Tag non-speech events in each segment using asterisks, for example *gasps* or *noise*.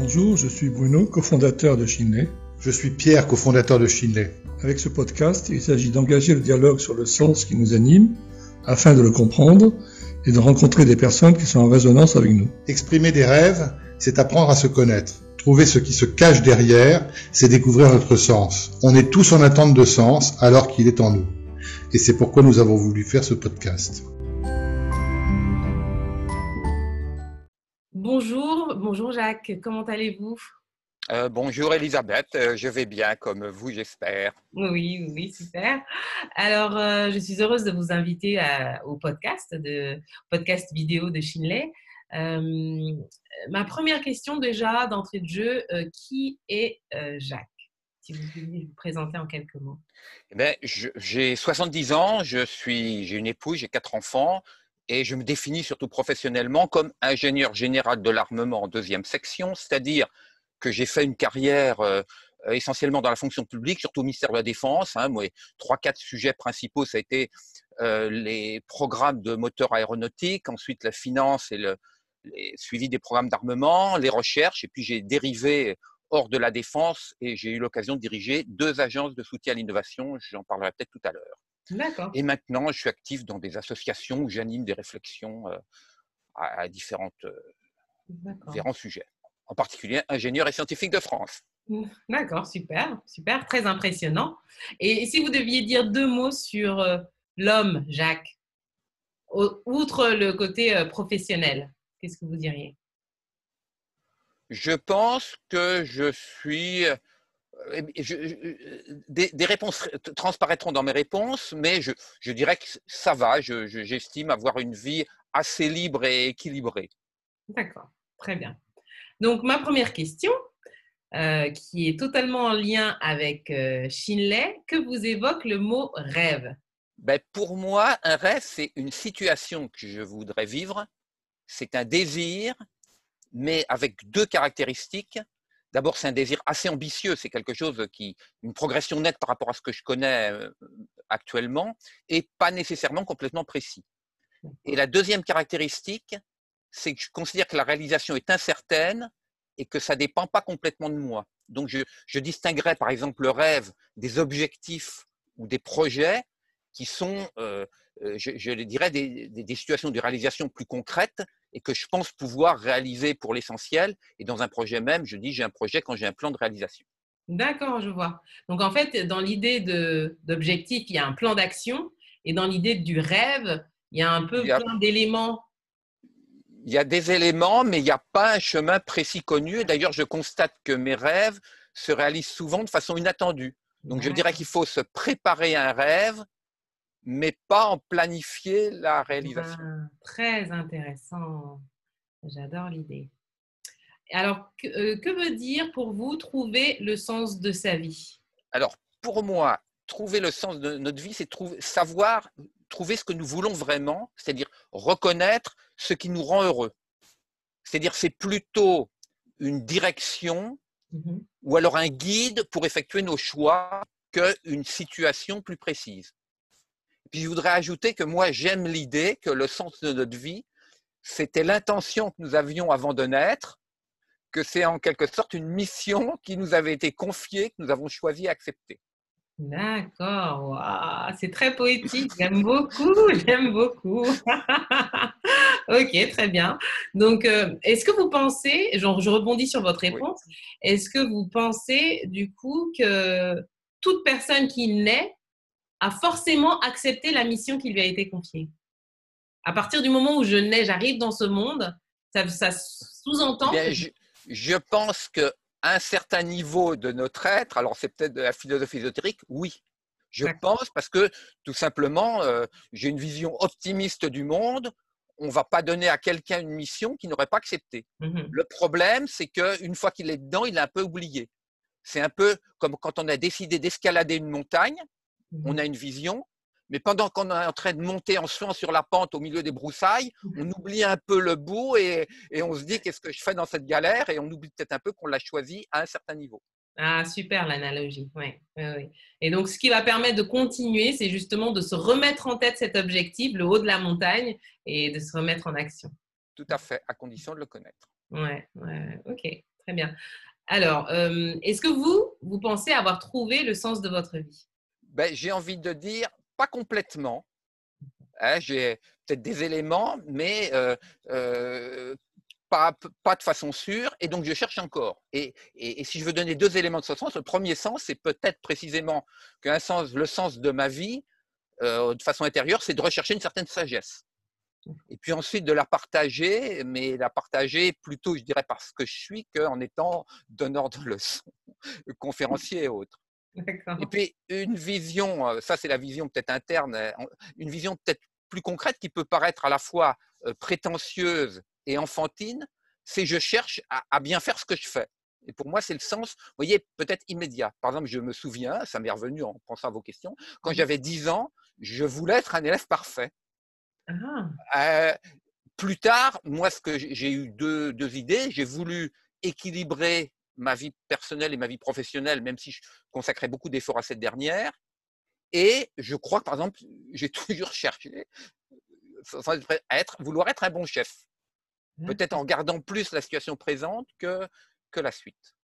Bonjour, je suis Bruno, cofondateur de Shinley. Je suis Pierre, cofondateur de Shinley. Avec ce podcast, il s'agit d'engager le dialogue sur le sens qui nous anime afin de le comprendre et de rencontrer des personnes qui sont en résonance avec nous. Exprimer des rêves, c'est apprendre à se connaître. Trouver ce qui se cache derrière, c'est découvrir notre sens. On est tous en attente de sens alors qu'il est en nous. Et c'est pourquoi nous avons voulu faire ce podcast. Bonjour, bonjour Jacques, comment allez-vous? Euh, bonjour Elisabeth, euh, je vais bien comme vous j'espère. Oui, oui, super. Alors, euh, je suis heureuse de vous inviter au podcast, de, podcast vidéo de Shinley. ma première question déjà d'entrée de jeu, qui est Jacques? Si vous pouviez vous présenter en quelques mots. Eh j'ai 70 ans, j'ai une épouse, j'ai quatre enfants, et je me définis surtout professionnellement comme ingénieur général de l'armement en deuxième section, c'est-à-dire que j'ai fait une carrière euh, essentiellement dans la fonction publique, surtout au ministère de la Défense. Hein, moi, trois, quatre sujets principaux, ça a été euh, les programmes de moteurs aéronautiques, ensuite la finance et le suivi des programmes d'armement, les recherches, et puis j'ai dérivé hors de la défense et j'ai eu l'occasion de diriger deux agences de soutien à l'innovation. J'en parlerai peut-être tout à l'heure. Et maintenant, je suis actif dans des associations où j'anime des réflexions euh, à, différentes, euh, différents sujets, en particulier ingénieur et scientifique de France. Mmh, d'accord, super, super, très impressionnant. Et si vous deviez dire deux mots sur euh, l'homme, Jacques, outre le côté professionnel, qu'est-ce que vous diriez? Je pense que je suis des, réponses transparaîtront dans mes réponses, mais je, dirais que ça va. J'estime avoir une vie assez libre et équilibrée. D'accord, très bien. Donc, ma première question, euh, qui est totalement en lien avec euh, Shinley, que vous évoque le mot rêve? Ben, Pour moi, un rêve, c'est une situation que je voudrais vivre. C'est un désir, mais avec deux caractéristiques. D'abord, c'est un désir assez ambitieux, c'est quelque chose qui, une progression nette par rapport à ce que je connais euh, actuellement, et pas nécessairement complètement précis. Et la deuxième caractéristique, c'est que je considère que la réalisation est incertaine et que ça ne dépend pas complètement de moi. Donc, je, je distinguerais par exemple le rêve des objectifs ou des projets qui sont, euh, euh, je, dirais, des, des, situations de réalisation plus concrètes et que je pense pouvoir réaliser pour l'essentiel. Et dans un projet même, je dis j'ai un projet quand j'ai un plan de réalisation. D'accord, je vois. Donc en fait, dans l'idée d'objectif, il y a un plan d'action. Et dans l'idée du rêve, il y a un peu plein d'éléments. Il y a des éléments, mais il n'y a pas un chemin précis connu. Et d'ailleurs, je constate que mes rêves se réalisent souvent de façon inattendue. Donc je dirais qu'il faut se préparer à un rêve mais pas en planifier la réalisation. Ah, très intéressant. J'adore l'idée. Alors, euh, que, veut dire pour vous trouver le sens de sa vie? Alors, pour moi, trouver le sens de notre vie, c'est savoir trouver ce que nous voulons vraiment, c'est-à-dire reconnaître ce qui nous rend heureux. C'est-à-dire, c'est plutôt une direction mmh ou alors un guide pour effectuer nos choix qu'une situation plus précise. Puis je voudrais ajouter que moi, j'aime l'idée que le sens de notre vie, c'était l'intention que nous avions avant de naître, que c'est en quelque sorte une mission qui nous avait été confiée, que nous avons choisi d'accepter. D'accord, c'est très poétique, j'aime beaucoup, *laughs* j'aime beaucoup. *laughs* ok, très bien. Donc, euh, est-ce que vous pensez, genre, je rebondis sur votre réponse, est-ce que vous pensez du coup que toute personne qui naît a forcément accepté la mission qui lui a été confiée. À partir du moment où je nais, j'arrive dans ce monde, ça, sous-entend. Je, je, pense qu'à un certain niveau de notre être, alors c'est peut-être de la philosophie ésotérique, oui. Je pense parce que tout simplement, euh, j'ai une vision optimiste du monde. On ne va pas donner à quelqu'un une mission qu'il n'aurait pas acceptée. Mmh Le problème, c'est qu'une fois qu'il est dedans, il est un peu oublié. C'est un peu comme quand on a décidé d'escalader une montagne on a une vision, mais pendant qu'on est en train de monter en suant sur la pente au milieu des broussailles, mmh. on oublie un peu le bout et, on se dit qu'est-ce que je fais dans cette galère? Et on oublie peut-être un peu qu'on l'a choisi à un certain niveau. Ah, super l'analogie. Ouais, Et donc, ce qui va permettre de continuer, c'est justement de se remettre en tête cet objectif, le haut de la montagne, et de se remettre en action. Tout à fait, à condition de le connaître. Ouais, ouais ok, Très bien. Alors, euh, est-ce que vous, vous pensez avoir trouvé le sens de votre vie? Ben, J'ai envie de dire, pas complètement. Hein, j'ai peut-être des éléments, mais euh, euh, pas, pas, de façon sûre, et donc je cherche encore. Et, et, si je veux donner deux éléments de ce sens, le premier sens, c'est peut-être précisément qu'un sens, le sens de ma vie, de façon intérieure, c'est de rechercher une certaine sagesse. Et puis ensuite de la partager, mais la partager plutôt, je dirais, parce que je suis qu'en étant donneur de leçons, *laughs* conférencier et autres. Et puis une vision, euh, ça c'est la vision peut-être interne, euh, une vision peut-être plus concrète qui peut paraître à la fois euh, prétentieuse et enfantine, c'est je cherche à, bien faire ce que je fais. Et pour moi, c'est le sens, vous voyez, peut-être immédiat. Par exemple, je me souviens, ça m'est revenu en pensant à vos questions, quand j'avais 10 ans, je voulais être un élève parfait. Ah. plus tard, moi, ce que j'ai eu deux, deux idées. J'ai voulu équilibrer ma vie personnelle et ma vie professionnelle, même si je consacrais beaucoup d'efforts à cette dernière. Et je crois que, par exemple, *laughs* j'ai toujours cherché à être, vouloir être un bon chef. Peut-être en gardant plus la situation présente que, que la suite.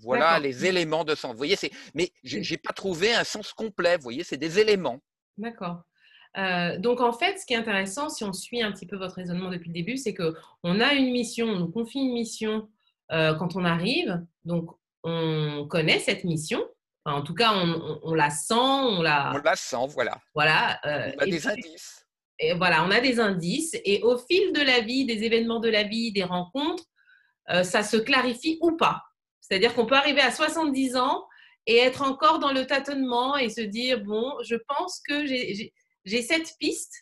Voilà les éléments de sens. Vous voyez, mais je n'ai pas trouvé un sens complet. Vous voyez, c'est des éléments. D'accord. Euh, donc en fait, ce qui est intéressant, si on suit un petit peu votre raisonnement depuis le début, c'est que on a une mission, on nous confie une mission euh, quand on arrive, donc on connaît cette mission. en tout cas, on, la sent, on la. On la sent, voilà. Voilà. Euh, on a des indices. Et voilà, on a des indices. Et au fil de la vie, des événements de la vie, des rencontres, ça se clarifie ou pas. C'est-à-dire qu'on peut arriver à 70 ans et être encore dans le tâtonnement et se dire bon, je pense que j'ai cette piste.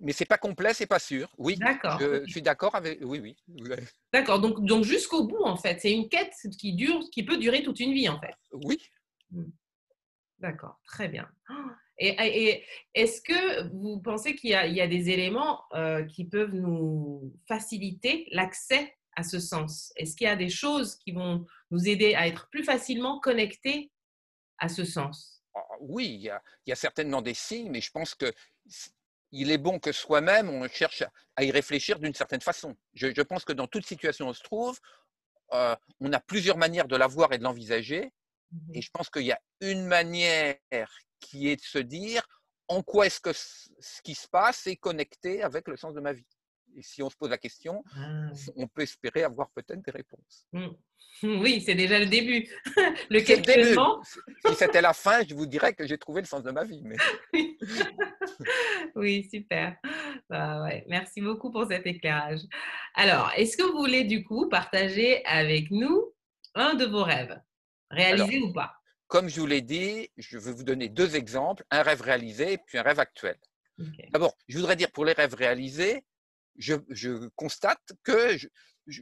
Mais c'est pas complet, c'est pas sûr. Oui. D'accord. Je, suis d'accord avec. Oui, oui. D'accord. Donc, donc jusqu'au bout, en fait, c'est une quête qui dure, qui peut durer toute une vie, en fait. Oui. Hmm. D'accord. Très bien. *gasps* Et, est-ce que vous pensez qu'il y, a des éléments euh, qui peuvent nous faciliter l'accès à ce sens? Est-ce qu'il y a des choses qui vont nous aider à être plus facilement connectés à ce sens? Ah, oui, il y, a, certainement des signes, mais je pense que il est bon que soi-même, on cherche à y réfléchir d'une certaine façon. Je, pense que dans toute situation où on se trouve, euh, on a plusieurs manières de la voir et de l'envisager. Et mmh je pense qu'il y a une manière qui est de se dire en quoi est-ce que ce qui se passe est connecté avec le sens de ma vie. Et si on se pose la question, ah. on peut espérer avoir peut-être des réponses. Mmh. *laughs* Oui, c'est déjà le début. *laughs* le questionnement. Si c'était la fin, je vous dirais que j'ai trouvé le sens de ma vie. Mais... *laughs* oui, super. Bah Merci beaucoup pour cet éclairage. Alors, est-ce que vous voulez du coup partager avec nous un de vos rêves, réalisé ou pas? Comme je vous l'ai dit, je vais vous donner deux exemples, un rêve réalisé et puis un rêve actuel. D'abord, je voudrais dire pour les rêves réalisés, je, constate que je,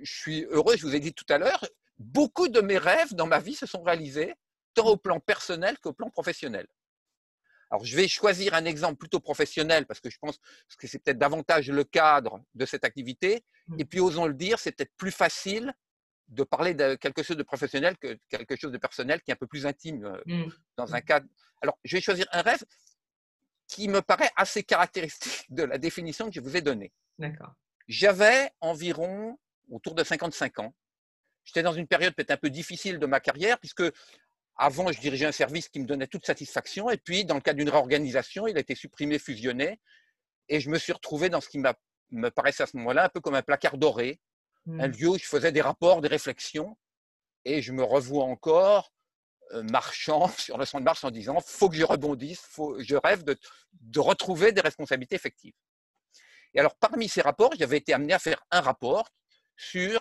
suis heureux, je vous ai dit tout à l'heure, beaucoup de mes rêves dans ma vie se sont réalisés, tant au plan personnel qu'au plan professionnel. Alors, je vais choisir un exemple plutôt professionnel parce que je pense que c'est peut-être davantage le cadre de cette activité. Mmh. Et puis, osons le dire, c'est peut-être plus facile de parler de quelque chose de professionnel que quelque chose de personnel qui est un peu plus intime euh, mmh. dans un mmh. cadre. Alors, je vais choisir un rêve qui me paraît assez caractéristique de la définition que je vous ai donnée. D'accord. J'avais environ autour de 55 ans. J'étais dans une période peut-être un peu difficile de ma carrière, puisque avant, je dirigeais un service qui me donnait toute satisfaction, et puis, dans le cadre d'une réorganisation, il a été supprimé, fusionné, et je me suis retrouvé dans ce qui me paraissait à ce moment-là un peu comme un placard doré, un mmh. lieu où je faisais des rapports, des réflexions, et je me revois encore euh, marchant *laughs* sur le champ de Mars en disant faut que je rebondisse, faut, je rêve de, de retrouver des responsabilités effectives. Et alors, parmi ces rapports, j'avais été amené à faire un rapport sur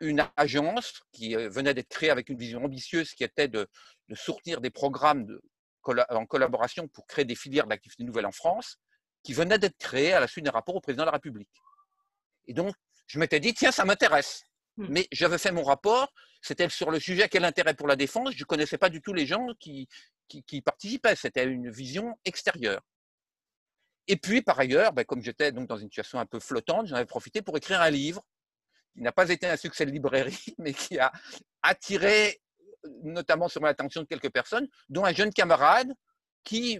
une agence qui euh, venait d'être créée avec une vision ambitieuse qui était de, de sortir des programmes de, en collaboration pour créer des filières d'activités nouvelles en France, qui venait d'être créée à la suite d'un rapport au président de la République. Et donc, je m'étais dit, tiens, ça m'intéresse. Hmm. Mais j'avais fait mon rapport, c'était sur le sujet quel intérêt pour la défense? Je ne connaissais pas du tout les gens qui, qui, qui participaient. C'était une vision extérieure. Et puis, par ailleurs, ben, comme j'étais donc dans une situation un peu flottante, j'en avais profité pour écrire un livre qui n'a pas été un succès de librairie, *laughs* mais qui a attiré notamment sur l'attention de quelques personnes, dont un jeune camarade qui,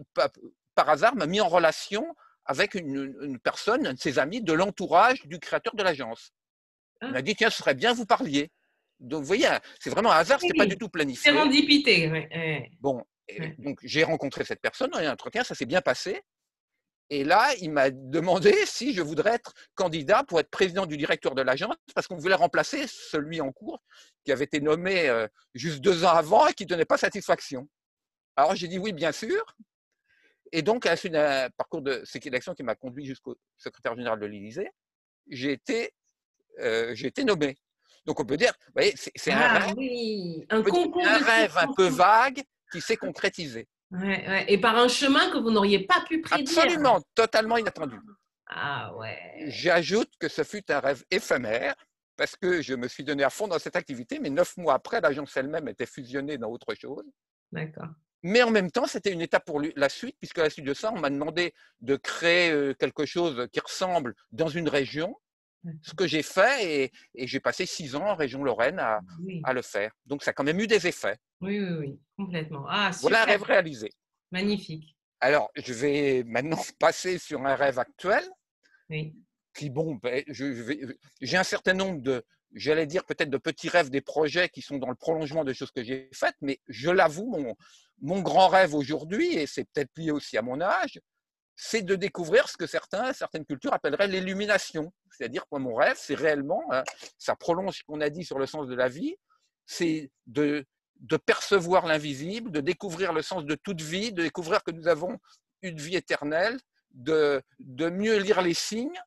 par hasard, m'a mis en relation avec une, personne, un de ses amis, de l'entourage du créateur de l'agence. Il m'a ah. dit, tiens, ce serait bien vous parliez. Donc, vous voyez, c'est vraiment un hasard, ce n'était pas du tout planifié. Sérendipité, oui. Bon, donc j'ai rencontré cette personne dans un entretien, ça s'est bien passé. Et là, il m'a demandé si je voudrais être candidat pour être président du directeur de l'agence, parce qu'on voulait remplacer celui en cours qui avait été nommé euh, juste deux ans avant et qui ne donnait pas satisfaction. Alors j'ai dit oui, bien sûr. Et donc, à la suite d'un parcours de sélection qui m'a conduit jusqu'au secrétaire général de l'Élysée, j'ai été, euh, été nommé. Donc on peut dire, vous voyez, c'est un Ah rêve, oui, un un, concours un de rêve un peu vague qui s'est concrétisé. Ouais, ouais. Et par un chemin que vous n'auriez pas pu prédire. Absolument, totalement inattendu. Ah ouais. J'ajoute que ce fut un rêve éphémère parce que je me suis donné à fond dans cette activité, mais neuf mois après, l'agence elle-même était fusionnée dans autre chose. D'accord. Mais en même temps, c'était une étape pour la suite, puisque à la suite de ça, on m'a demandé de créer euh, quelque chose qui ressemble dans une région, ce que j'ai fait, et, et j'ai passé six ans en région Lorraine à, Oui. à le faire. Donc ça a quand même eu des effets. oui, oui, oui, complètement. Ah. Voilà un rêve réalisé. Magnifique. Alors, je vais maintenant *laughs* passer sur un rêve actuel. Oui. qui, bon, ben, j'ai un certain nombre de, j'allais dire peut-être de petits rêves, des projets qui sont dans le prolongement des choses que j'ai faites, mais je l'avoue, mon, mon grand rêve aujourd'hui, et c'est peut-être lié aussi à mon âge, c'est de découvrir ce que certains, certaines cultures appelleraient l'illumination. C'est-à-dire que mon rêve, c'est réellement, hein, ça prolonge ce qu'on a dit sur le sens de la vie, c'est de, de percevoir l'invisible, de découvrir le sens de toute vie, de découvrir que nous avons une vie éternelle, de, de mieux lire les signes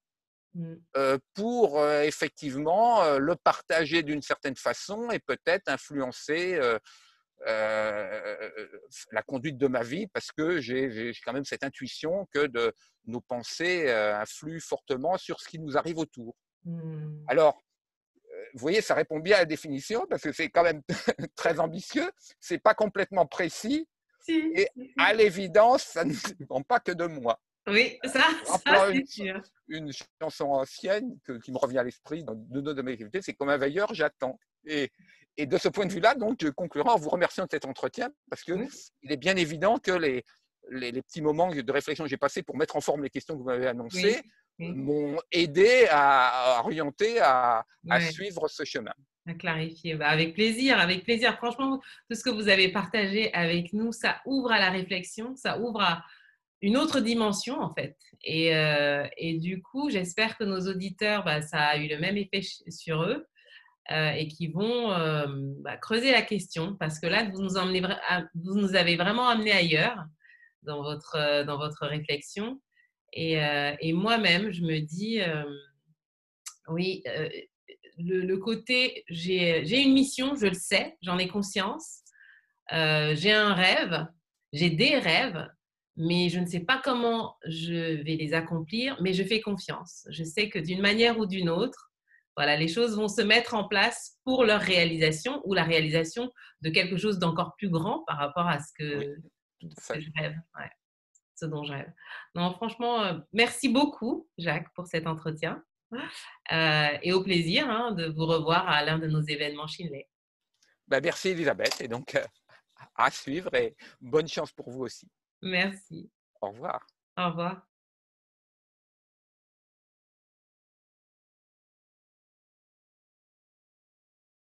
Mm. euh, pour euh, effectivement euh, le partager d'une certaine façon et peut-être influencer euh, la conduite de ma vie parce que j'ai quand même cette intuition que de, nos pensées euh, influent fortement sur ce qui nous arrive autour. Mm. Alors, euh, vous voyez, ça répond bien à la définition parce que c'est quand même *laughs* très ambitieux, c'est pas complètement précis. Si, Et si, si. À l'évidence, ça ne *laughs* dépend pas que de moi. Oui, ça, ça une- sûr. une chanson ancienne que- qui me revient à l'esprit dans de nos de mes activités, c'est comme un veilleur, j'attends. Et, et de ce point de vue-là, donc, je conclurai en vous remerciant de cet entretien parce que Oui. il est bien évident que les, les, les petits moments de réflexion que j'ai passés pour mettre en forme les questions que vous m'avez annoncées oui. m'ont aidé à, à orienter, à, suivre ce chemin. À clarifier. Bah, avec plaisir, avec plaisir. Franchement, tout ce que vous avez partagé avec nous, ça ouvre à la réflexion, ça ouvre à une autre dimension en fait. Et, euh, et du coup, j'espère que nos auditeurs, bah, ça a eu le même effet sur eux euh, et qui vont euh, bah, creuser la question parce que là, vous nous, nous avez vraiment amené ailleurs dans votre, euh, dans votre réflexion. Et, moi-même, je me dis, oui, le, le côté, j'ai une mission, je le sais, j'en ai conscience. J'ai un rêve, j'ai des rêves, mais je ne sais pas comment je vais les accomplir, mais je fais confiance. Je sais que d'une manière ou d'une autre, voilà, les choses vont se mettre en place pour leur réalisation ou la réalisation de quelque chose d'encore plus grand par rapport à ce que, Oui, ce je rêve. Ouais, ce dont je rêve. Non, franchement, euh, merci beaucoup, Jacques, pour cet entretien. Euh, et au plaisir hein, de vous revoir à l'un de nos événements Chinley. Ben, merci Elisabeth et donc euh, à suivre et bonne chance pour vous aussi. Merci. Au revoir. Au revoir.